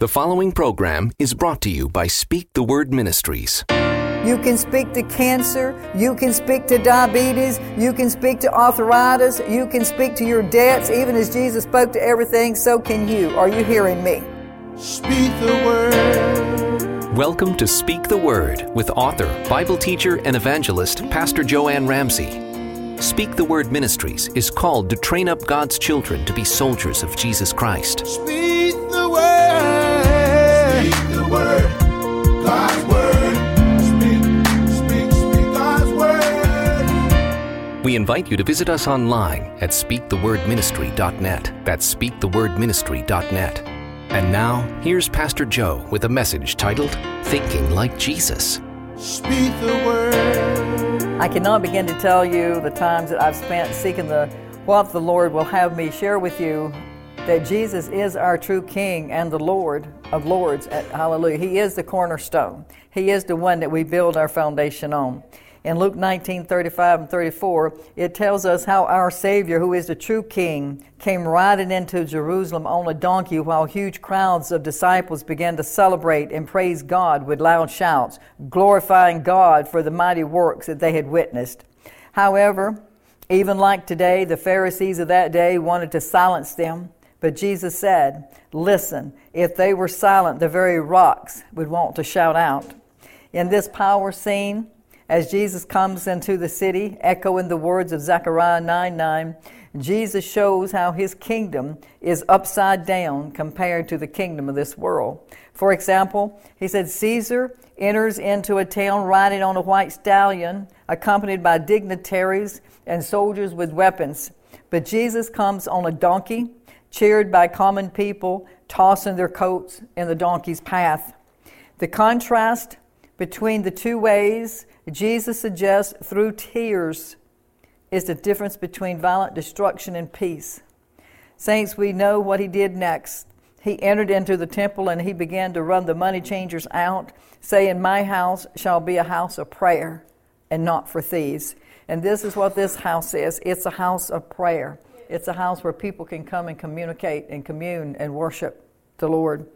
The following program is brought to you by Speak the Word Ministries. You can speak to cancer. You can speak to diabetes. You can speak to arthritis. You can speak to your debts. Even as Jesus spoke to everything, so can you. Are you hearing me? Speak the word. Welcome to Speak the Word with author, Bible teacher, and evangelist Pastor Jo Anne Ramsay. Speak the Word Ministries is called to train up God's children to be soldiers of Jesus Christ. Speak We invite you to visit us online at speakthewordministry.net. That's speakthewordministry.net. And now, here's Pastor Joe with a message titled Thinking Like Jesus. Speak the word. I cannot begin to tell you the times that I've spent seeking the what the Lord will have me share with you that Jesus is our true King and the Lord of Lords. Hallelujah. He is the cornerstone. He is the one that we build our foundation on. In Luke 19, 35 and 34, it tells us how our Savior, who is the true King, came riding into Jerusalem on a donkey while huge crowds of disciples began to celebrate and praise God with loud shouts, glorifying God for the mighty works that they had witnessed. However, even like today, the Pharisees of that day wanted to silence them, but Jesus said, Listen, if they were silent, the very rocks would want to shout out. In this power scene, as Jesus comes into the city, echoing the words of Zechariah 9 9, Jesus shows how his kingdom is upside down compared to the kingdom of this world. For example, he said, Caesar enters into a town riding on a white stallion, accompanied by dignitaries and soldiers with weapons. But Jesus comes on a donkey, cheered by common people, tossing their coats in the donkey's path. The contrast between the two ways Jesus suggests through tears is the difference between violent destruction and peace. Saints, we know what he did next. He entered into the temple and he began to run the money changers out, saying, My house shall be a house of prayer and not for thieves. And this is what this house is it's a house of prayer. It's a house where people can come and communicate and commune and worship the Lord.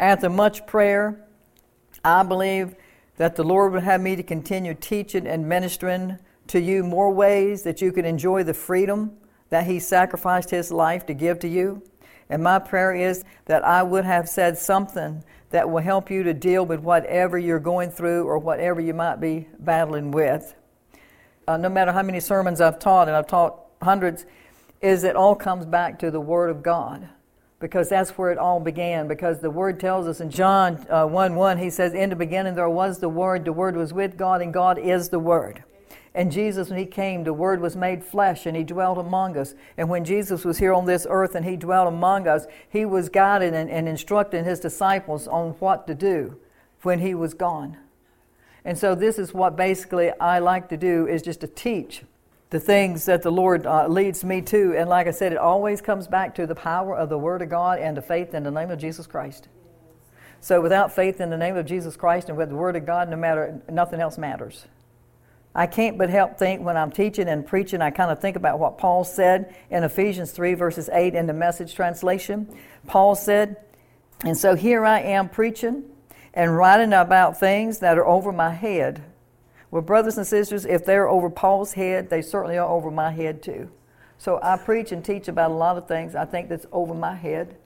After much prayer, I believe that the Lord would have me to continue teaching and ministering to you more ways that you can enjoy the freedom that He sacrificed His life to give to you. And my prayer is that I would have said something that will help you to deal with whatever you're going through or whatever you might be battling with. Uh, no matter how many sermons I've taught, and I've taught hundreds, is it all comes back to the Word of God because that's where it all began. Because the Word tells us in John uh, 1 1, he says, In the beginning there was the Word, the Word was with God, and God is the Word. And Jesus, when He came, the Word was made flesh and He dwelt among us. And when Jesus was here on this earth and He dwelt among us, He was guiding and, and instructing His disciples on what to do when He was gone. And so this is what basically I like to do is just to teach the things that the Lord uh, leads me to. And like I said, it always comes back to the power of the Word of God and the faith in the name of Jesus Christ. So without faith in the name of Jesus Christ and with the Word of God, no matter nothing else matters. I can't but help think when I'm teaching and preaching, I kind of think about what Paul said in Ephesians 3, verses 8 in the message translation. Paul said, And so here I am preaching and writing about things that are over my head well, brothers and sisters, if they're over Paul's head, they certainly are over my head too. So I preach and teach about a lot of things I think that's over my head.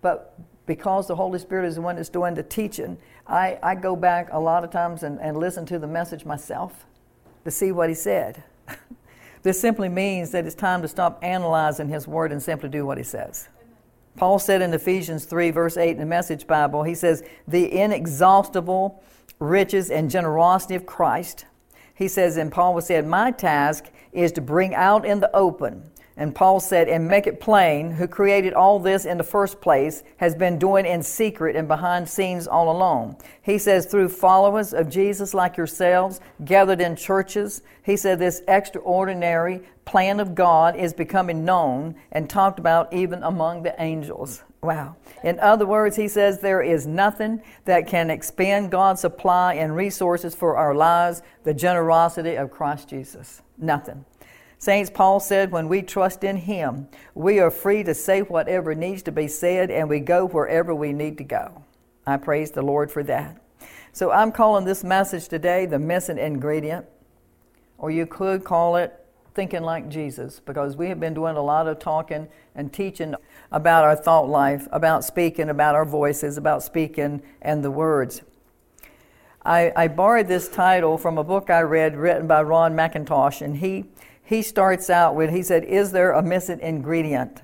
But because the Holy Spirit is the one that's doing the teaching, I, I go back a lot of times and, and listen to the message myself to see what he said. this simply means that it's time to stop analyzing his word and simply do what he says. Paul said in Ephesians 3, verse 8 in the Message Bible, he says, The inexhaustible riches and generosity of Christ. He says, and Paul was said, My task is to bring out in the open. And Paul said, and make it plain, who created all this in the first place has been doing in secret and behind scenes all along. He says, through followers of Jesus like yourselves, gathered in churches, he said, this extraordinary plan of God is becoming known and talked about even among the angels. Wow. In other words, he says there is nothing that can expand God's supply and resources for our lives, the generosity of Christ Jesus. Nothing. Saints, Paul said, when we trust in Him, we are free to say whatever needs to be said and we go wherever we need to go. I praise the Lord for that. So I'm calling this message today the missing ingredient, or you could call it thinking like Jesus, because we have been doing a lot of talking and teaching about our thought life, about speaking, about our voices, about speaking and the words. I, I borrowed this title from a book I read written by Ron McIntosh, and he, he starts out with, he said, Is there a missing ingredient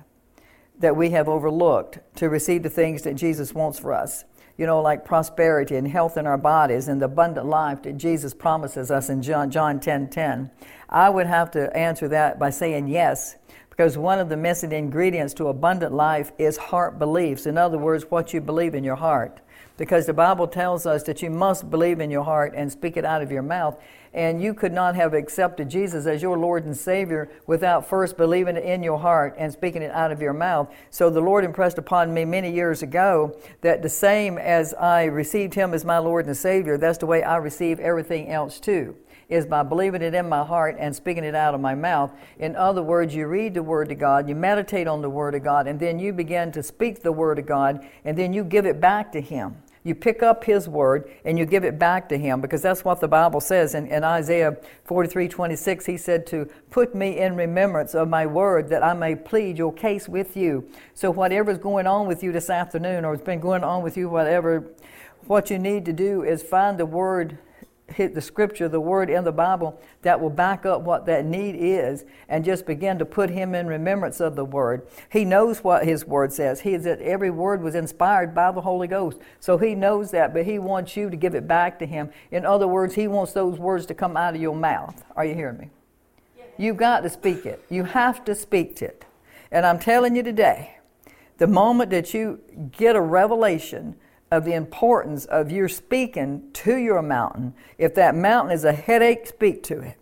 that we have overlooked to receive the things that Jesus wants for us? You know, like prosperity and health in our bodies and the abundant life that Jesus promises us in John, John 10 10. I would have to answer that by saying yes, because one of the missing ingredients to abundant life is heart beliefs. In other words, what you believe in your heart because the Bible tells us that you must believe in your heart and speak it out of your mouth. And you could not have accepted Jesus as your Lord and Savior without first believing it in your heart and speaking it out of your mouth. So the Lord impressed upon me many years ago that the same as I received Him as my Lord and Savior, that's the way I receive everything else too is by believing it in my heart and speaking it out of my mouth. In other words, you read the Word of God, you meditate on the Word of God, and then you begin to speak the Word of God, and then you give it back to Him. You pick up his word and you give it back to him because that's what the Bible says. In, in Isaiah 43 26, he said to put me in remembrance of my word that I may plead your case with you. So, whatever's going on with you this afternoon or has been going on with you, whatever, what you need to do is find the word the scripture, the word in the Bible that will back up what that need is and just begin to put him in remembrance of the word. He knows what his word says. He that every word was inspired by the Holy Ghost. So he knows that, but he wants you to give it back to him. In other words, he wants those words to come out of your mouth. Are you hearing me? You've got to speak it. You have to speak it. And I'm telling you today, the moment that you get a revelation of the importance of your speaking to your mountain. If that mountain is a headache, speak to it.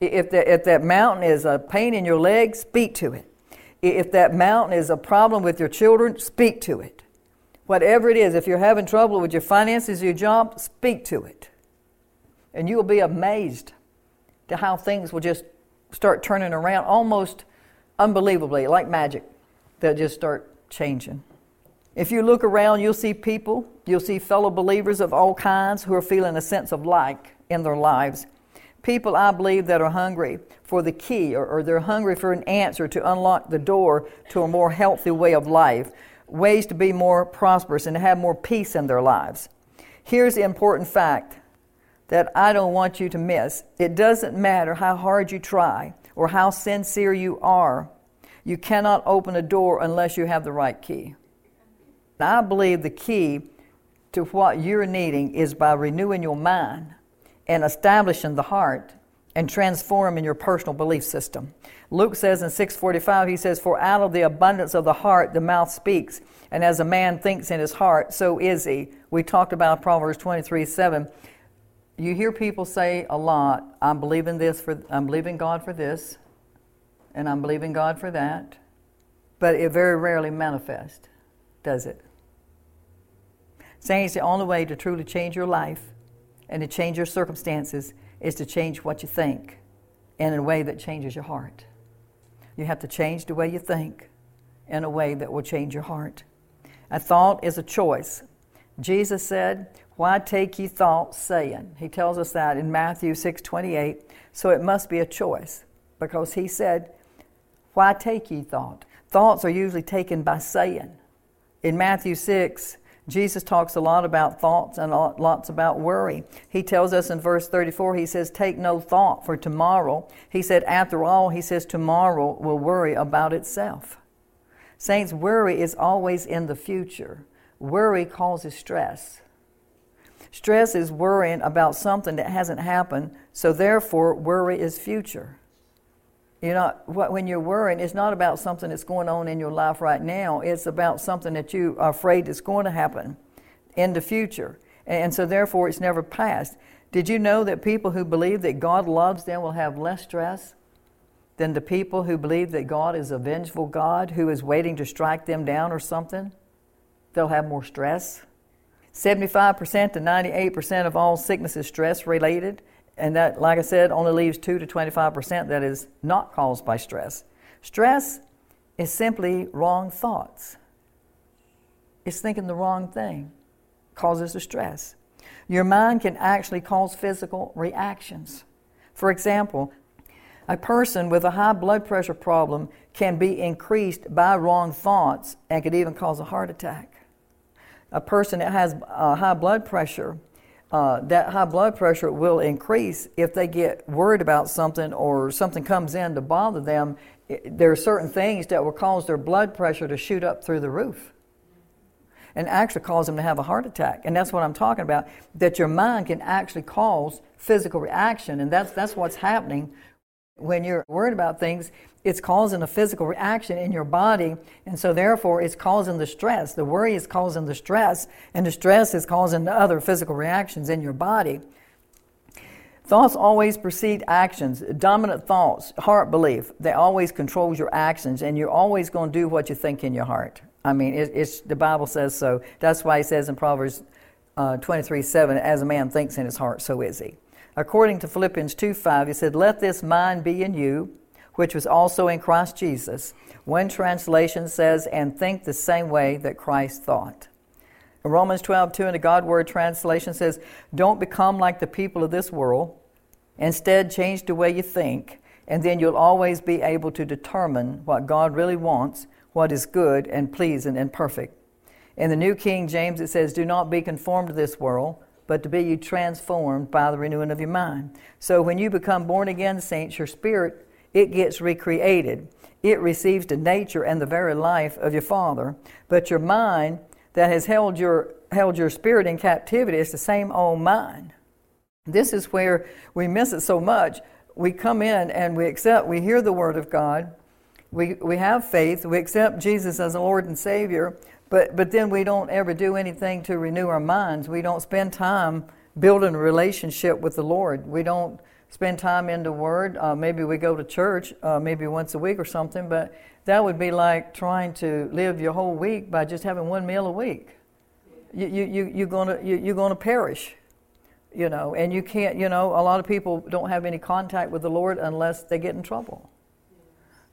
If, the, if that mountain is a pain in your leg, speak to it. If that mountain is a problem with your children, speak to it. Whatever it is, if you're having trouble with your finances, your job, speak to it. And you will be amazed to how things will just start turning around almost unbelievably, like magic. They'll just start changing. If you look around, you'll see people, you'll see fellow believers of all kinds who are feeling a sense of like in their lives. People, I believe, that are hungry for the key or, or they're hungry for an answer to unlock the door to a more healthy way of life, ways to be more prosperous and to have more peace in their lives. Here's the important fact that I don't want you to miss it doesn't matter how hard you try or how sincere you are, you cannot open a door unless you have the right key. I believe the key to what you're needing is by renewing your mind and establishing the heart and transforming your personal belief system. Luke says in 645, he says, For out of the abundance of the heart the mouth speaks, and as a man thinks in his heart, so is he. We talked about Proverbs 23 7. You hear people say a lot, I'm believing this for I'm believing God for this, and I'm believing God for that, but it very rarely manifests, does it? Saying it's the only way to truly change your life and to change your circumstances is to change what you think in a way that changes your heart. You have to change the way you think in a way that will change your heart. A thought is a choice. Jesus said, Why take ye thought, saying? He tells us that in Matthew 6 28. So it must be a choice because he said, Why take ye thought? Thoughts are usually taken by saying. In Matthew 6, Jesus talks a lot about thoughts and lots about worry. He tells us in verse 34, he says, Take no thought for tomorrow. He said, After all, he says, Tomorrow will worry about itself. Saints, worry is always in the future. Worry causes stress. Stress is worrying about something that hasn't happened, so therefore, worry is future. You're not, when you're worrying, it's not about something that's going on in your life right now. It's about something that you are afraid is going to happen in the future. And so, therefore, it's never past. Did you know that people who believe that God loves them will have less stress than the people who believe that God is a vengeful God who is waiting to strike them down or something? They'll have more stress. 75% to 98% of all sickness is stress related. And that, like I said, only leaves 2 to 25% that is not caused by stress. Stress is simply wrong thoughts, it's thinking the wrong thing. causes the stress. Your mind can actually cause physical reactions. For example, a person with a high blood pressure problem can be increased by wrong thoughts and could even cause a heart attack. A person that has uh, high blood pressure, uh, that high blood pressure will increase if they get worried about something or something comes in to bother them. There are certain things that will cause their blood pressure to shoot up through the roof and actually cause them to have a heart attack. And that's what I'm talking about, that your mind can actually cause physical reaction. And that's, that's what's happening when you're worried about things. It's causing a physical reaction in your body. And so, therefore, it's causing the stress. The worry is causing the stress, and the stress is causing the other physical reactions in your body. Thoughts always precede actions. Dominant thoughts, heart belief, they always controls your actions, and you're always going to do what you think in your heart. I mean, it, it's the Bible says so. That's why he says in Proverbs uh, 23 7, as a man thinks in his heart, so is he. According to Philippians 2 5, he said, Let this mind be in you, which was also in Christ Jesus. One translation says, And think the same way that Christ thought. Romans 12 2 in the God Word translation says, Don't become like the people of this world. Instead, change the way you think, and then you'll always be able to determine what God really wants what is good and pleasing and perfect. In the New King James, it says, Do not be conformed to this world, but to be you transformed by the renewing of your mind. So when you become born again saints, your spirit, it gets recreated. It receives the nature and the very life of your Father. But your mind that has held your, held your spirit in captivity is the same old mind. This is where we miss it so much. We come in and we accept, we hear the Word of God, we, we have faith, we accept Jesus as Lord and Savior, but, but then we don't ever do anything to renew our minds. We don't spend time building a relationship with the Lord. We don't spend time in the Word. Uh, maybe we go to church uh, maybe once a week or something, but that would be like trying to live your whole week by just having one meal a week. You, you, you, you're going you, you're gonna perish, you know, and you can't, you know, a lot of people don't have any contact with the Lord unless they get in trouble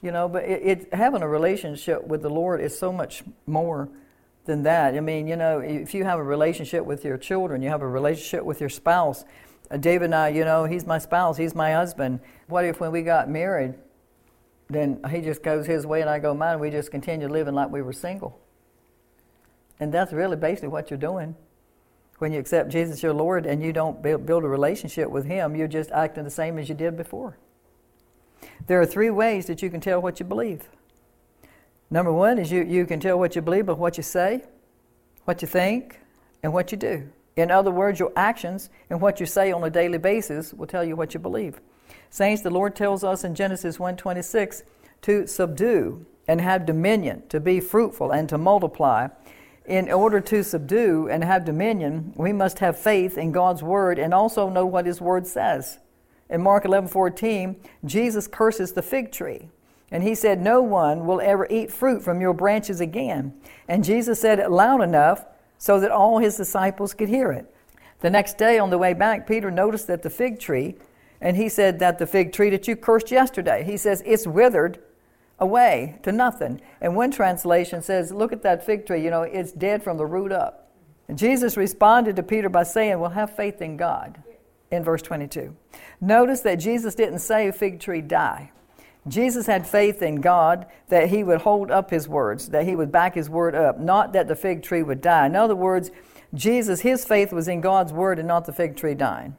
you know but it, it, having a relationship with the lord is so much more than that. I mean you know if you have a relationship with your children you have a relationship with your spouse uh, david and i you know he's my spouse he's my husband. What if when we got married then he just goes his way and i go mine we just continue living like we were single. And that's really basically what you're doing. When you accept jesus your lord and you don't build, build a relationship with him you're just acting the same as you did before. There are three ways that you can tell what you believe. Number one is you, you can tell what you believe by what you say, what you think, and what you do. In other words, your actions and what you say on a daily basis will tell you what you believe. Saints, the Lord tells us in Genesis 1:26 to subdue and have dominion, to be fruitful and to multiply. In order to subdue and have dominion, we must have faith in God's word and also know what his word says. In Mark 11 14, Jesus curses the fig tree. And he said, No one will ever eat fruit from your branches again. And Jesus said it loud enough so that all his disciples could hear it. The next day on the way back, Peter noticed that the fig tree, and he said that the fig tree that you cursed yesterday, he says, it's withered away to nothing. And one translation says, Look at that fig tree, you know, it's dead from the root up. And Jesus responded to Peter by saying, Well, have faith in God in verse 22. Notice that Jesus didn't say fig tree die. Jesus had faith in God that he would hold up his words, that he would back his word up, not that the fig tree would die. In other words, Jesus, his faith was in God's word and not the fig tree dying.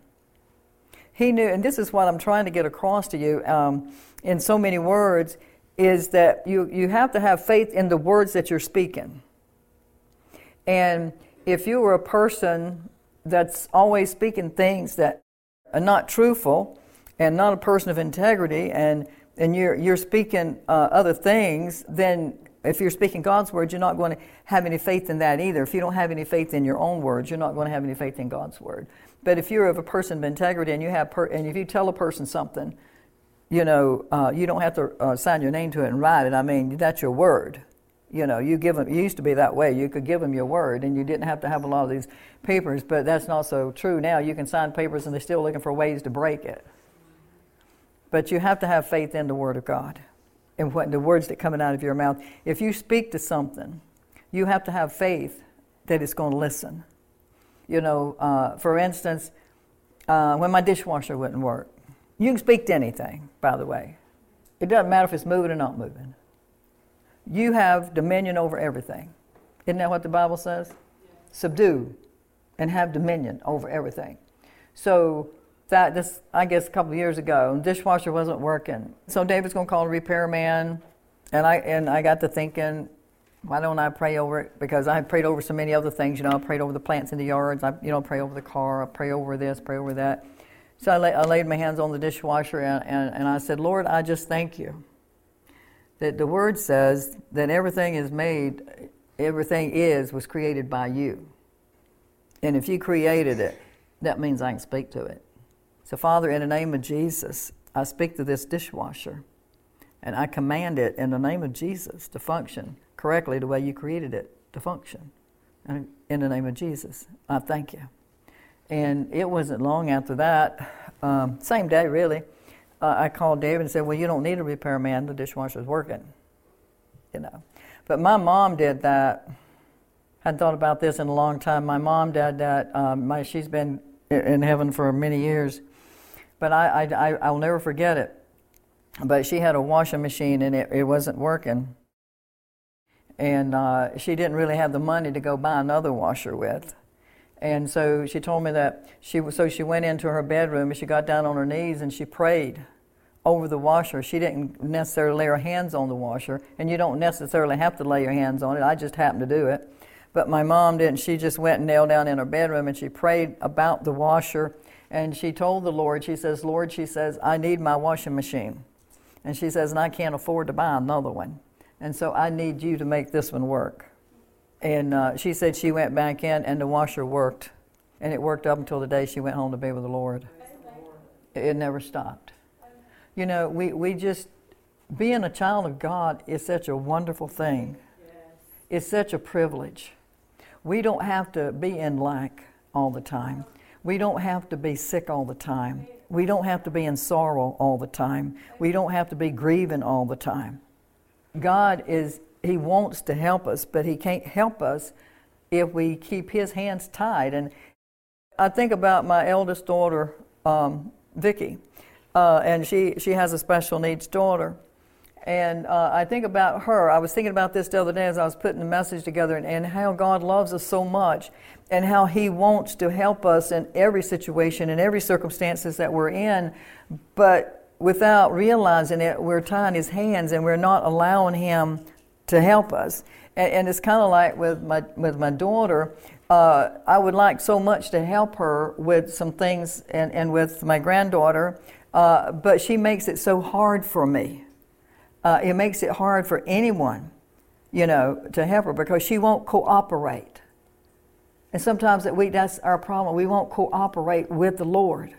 He knew, and this is what I'm trying to get across to you um, in so many words, is that you, you have to have faith in the words that you're speaking. And if you were a person that's always speaking things that are not truthful and not a person of integrity and, and you're, you're speaking uh, other things, then if you're speaking God's word, you're not going to have any faith in that either. If you don't have any faith in your own words, you're not going to have any faith in God's word. But if you're of a person of integrity and you have per- and if you tell a person something, you know, uh, you don't have to uh, sign your name to it and write it. I mean, that's your word. You know, you give them. It used to be that way. You could give them your word, and you didn't have to have a lot of these papers. But that's not so true now. You can sign papers, and they're still looking for ways to break it. But you have to have faith in the Word of God, and what the words that coming out of your mouth. If you speak to something, you have to have faith that it's going to listen. You know, uh, for instance, uh, when my dishwasher wouldn't work, you can speak to anything, by the way. It doesn't matter if it's moving or not moving. You have dominion over everything. Isn't that what the Bible says? Subdue and have dominion over everything. So that this I guess a couple years ago, dishwasher wasn't working. So David's gonna call a repairman and I and I got to thinking, why don't I pray over it? Because I prayed over so many other things. You know, I prayed over the plants in the yards. I, you know, pray over the car. I pray over this, pray over that. So I, lay, I laid my hands on the dishwasher and, and, and I said, Lord, I just thank you that the Word says that everything is made, everything is, was created by you. And if you created it, that means I can speak to it. So, Father, in the name of Jesus, I speak to this dishwasher and I command it in the name of Jesus to function correctly the way you created it to function. And in the name of Jesus, I thank you. And it wasn't long after that, um, same day really, uh, I called David and said, Well, you don't need a repairman, the dishwasher's working. You know. But my mom did that. I hadn't thought about this in a long time. My mom did that. Um, my, she's been in heaven for many years. But I, I, I, will never forget it. But she had a washing machine and it, it wasn't working. And uh, she didn't really have the money to go buy another washer with. And so she told me that she so she went into her bedroom and she got down on her knees and she prayed over the washer. She didn't necessarily lay her hands on the washer, and you don't necessarily have to lay your hands on it. I just happened to do it. But my mom didn't. She just went and knelt down in her bedroom and she prayed about the washer. And she told the Lord, she says, Lord, she says, I need my washing machine. And she says, and I can't afford to buy another one. And so I need you to make this one work. And uh, she said she went back in and the washer worked. And it worked up until the day she went home to be with the Lord. It never stopped. You know, we, we just, being a child of God is such a wonderful thing. It's such a privilege. We don't have to be in lack all the time. We don't have to be sick all the time. We don't have to be in sorrow all the time. We don't have to be grieving all the time. God is he wants to help us, but He can't help us if we keep His hands tied. And I think about my eldest daughter, um, Vicky, uh, and she, she has a special needs daughter. And uh, I think about her. I was thinking about this the other day as I was putting the message together and, and, how God loves us so much and how He wants to help us in every situation, in every circumstances that we're in. But without realizing it, we're tying His hands and we're not allowing Him to help us. And, and it's kind of like with my, with my daughter, uh, I would like so much to help her with some things and, and with my granddaughter, uh, but she makes it so hard for me. Uh, it makes it hard for anyone, you know, to help her because she won't cooperate. And sometimes that we, that's our problem. We won't cooperate with the Lord.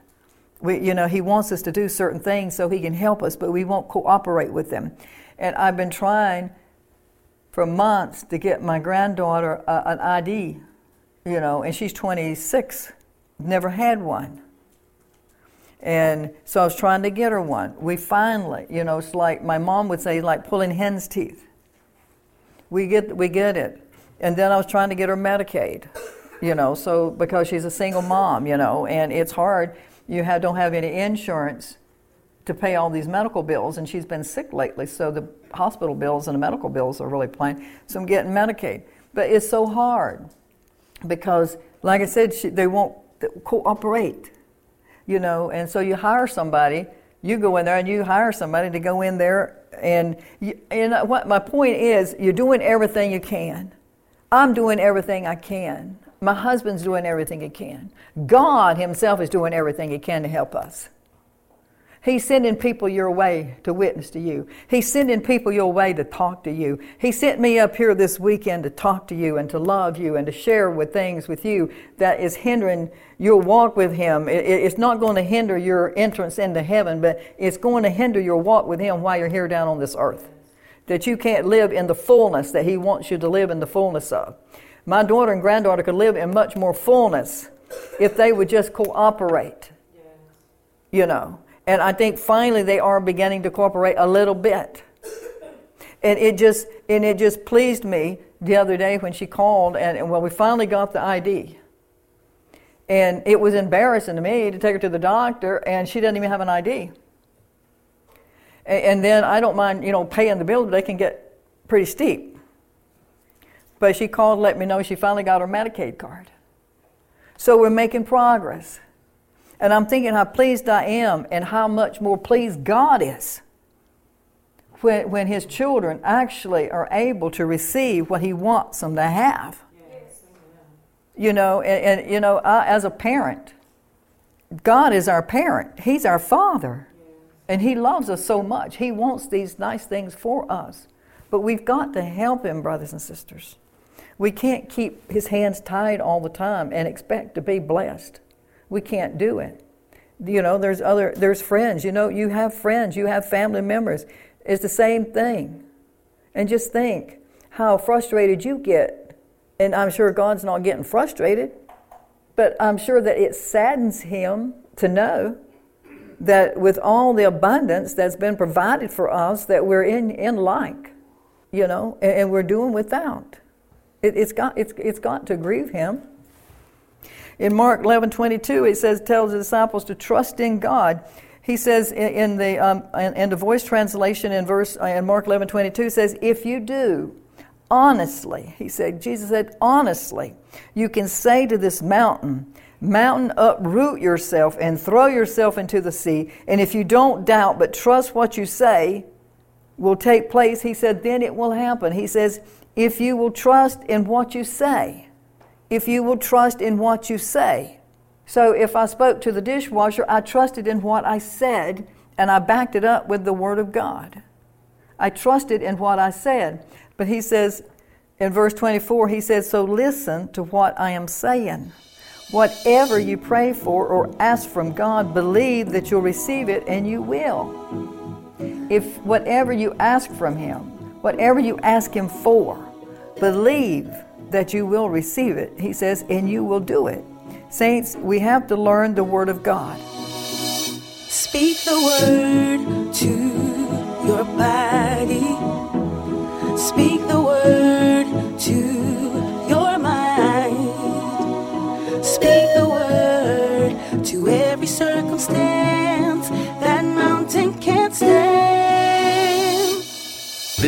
We, you know, He wants us to do certain things so He can help us, but we won't cooperate with them. And I've been trying for months to get my granddaughter uh, an ID, you know, and she's 26, never had one. And so I was trying to get her one. We finally, you know, it's like my mom would say, like pulling hen's teeth. We get, we get it. And then I was trying to get her Medicaid, you know, so because she's a single mom, you know, and it's hard. You have, don't have any insurance to pay all these medical bills, and she's been sick lately, so the hospital bills and the medical bills are really plain. So I'm getting Medicaid. But it's so hard because, like I said, she, they won't cooperate, you know, and so you hire somebody, you go in there and you hire somebody to go in there, and, you, and what my point is, you're doing everything you can. I'm doing everything I can. My husband's doing everything he can. God Himself is doing everything He can to help us. He's sending people your way to witness to you. He's sending people your way to talk to you. He sent me up here this weekend to talk to you and to love you and to share with things with you that is hindering your walk with Him. it's not going to hinder your entrance into heaven, but it's going to hinder your walk with Him while you're here down on this earth. That you can't live in the fullness that He wants you to live in the fullness of. My daughter and granddaughter could live in much more fullness if they would just cooperate. You know. And I think finally they are beginning to cooperate a little bit. And it just and it just pleased me the other day when she called and, and well we finally got the ID. And it was embarrassing to me to take her to the doctor, and she doesn't even have an ID. And then I don't mind, you know, paying the bills, but they can get pretty steep. But she called to let me know she finally got her Medicaid card. So we're making progress. And I'm thinking how pleased I am and how much more pleased God is when, when His children actually are able to receive what He wants them to have. You know, and, and you know, I, as a parent, God is our parent. He's our Father. And He loves us so much. He wants these nice things for us. But we've got to help Him, brothers and sisters. We can't keep His hands tied all the time and expect to be blessed. We can't do it. You know, there's other, there's friends. You know, you have friends, you have family members. It's the same thing. And just think how frustrated you get. And I'm sure God's not getting frustrated, but I'm sure that it saddens Him to know that with all the abundance that's been provided for us, that we're in, in like, you know, and, and we're doing without. It, has got, it's, it's got to grieve Him. In Mark 11 22, it says, tells the disciples to trust in God. He says in, the, um, in, the voice translation in verse uh, in Mark 11 22 says, if you do, honestly, he said, Jesus said, honestly, you can say to this mountain, mountain uproot yourself and throw yourself into the sea. And if you don't doubt but trust what you say will take place, he said, then it will happen. He says, if you will trust in what you say if you will trust in what you say. So if I spoke to the dishwasher, I trusted in what I said and I backed it up with the Word of God. I trusted in what I said. But he says in verse 24, he says, So listen to what I am saying. Whatever you pray for or ask from God, believe that you'll receive it and you will. If whatever you ask from Him, whatever you ask Him for, believe that you will receive it. He says, and you will do it. Saints, we have to learn the Word of God. Speak the Word to your body. Speak the Word to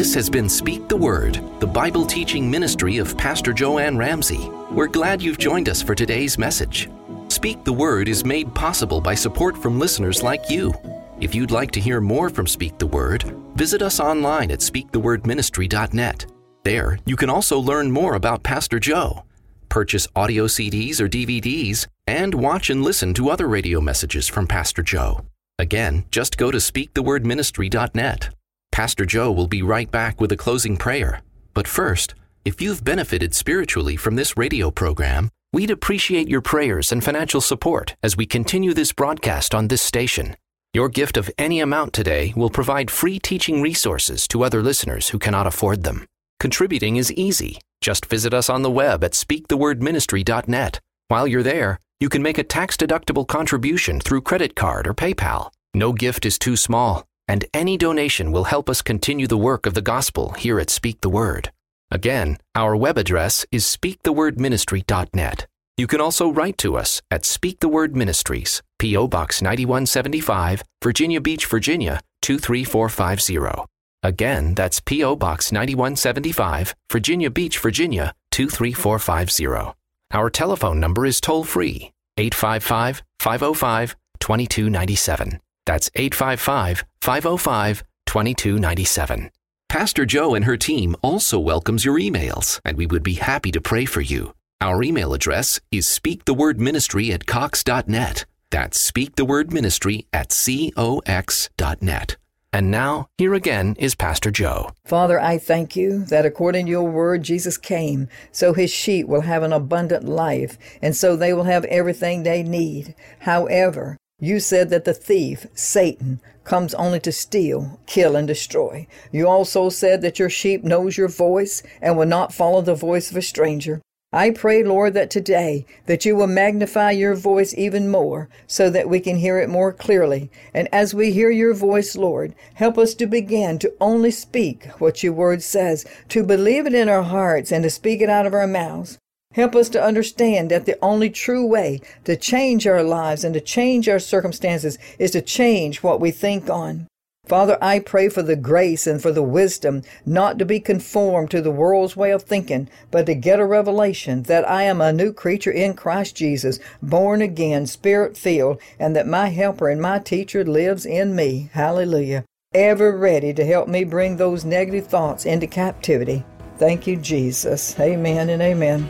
This has been Speak the Word, the Bible teaching ministry of Pastor Jo Anne Ramsay. We're glad you've joined us for today's message. Speak the Word is made possible by support from listeners like you. If you'd like to hear more from Speak the Word, visit us online at speakthewordministry.net. There, you can also learn more about Pastor Joe, purchase audio CDs or DVDs, and watch and listen to other radio messages from Pastor Joe. Again, just go to speakthewordministry.net. Pastor Joe will be right back with a closing prayer. But first, if you've benefited spiritually from this radio program, we'd appreciate your prayers and financial support as we continue this broadcast on this station. Your gift of any amount today will provide free teaching resources to other listeners who cannot afford them. Contributing is easy. Just visit us on the web at speakthewordministry.net. While you're there, you can make a tax deductible contribution through credit card or PayPal. No gift is too small and any donation will help us continue the work of the gospel here at Speak the Word. Again, our web address is speakthewordministry.net. You can also write to us at Speak the Word Ministries, P.O. Box 9175, Virginia Beach, Virginia 23450. Again, that's P.O. Box 9175, Virginia Beach, Virginia 23450. Our telephone number is toll free 855 505 2297. That's 855 505 2297. Pastor Joe and her team also welcomes your emails, and we would be happy to pray for you. Our email address is speakthewordministry at cox.net. That's speakthewordministry at cox.net. And now, here again is Pastor Joe. Father, I thank you that according to your word, Jesus came, so his sheep will have an abundant life, and so they will have everything they need. However, you said that the thief, Satan, comes only to steal, kill, and destroy. You also said that your sheep knows your voice and will not follow the voice of a stranger. I pray, Lord, that today that you will magnify your voice even more so that we can hear it more clearly. And as we hear your voice, Lord, help us to begin to only speak what your word says, to believe it in our hearts and to speak it out of our mouths. Help us to understand that the only true way to change our lives and to change our circumstances is to change what we think on. Father, I pray for the grace and for the wisdom not to be conformed to the world's way of thinking, but to get a revelation that I am a new creature in Christ Jesus, born again, spirit filled, and that my helper and my teacher lives in me. Hallelujah. Ever ready to help me bring those negative thoughts into captivity. Thank you, Jesus. Amen and amen.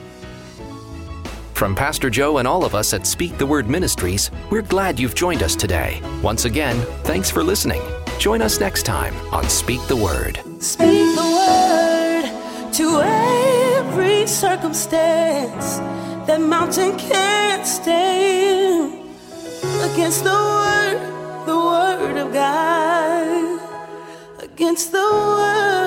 From Pastor Joe and all of us at Speak the Word Ministries, we're glad you've joined us today. Once again, thanks for listening. Join us next time on Speak the Word. Speak the word to every circumstance. That mountain can't stand against the word, the word of God. Against the word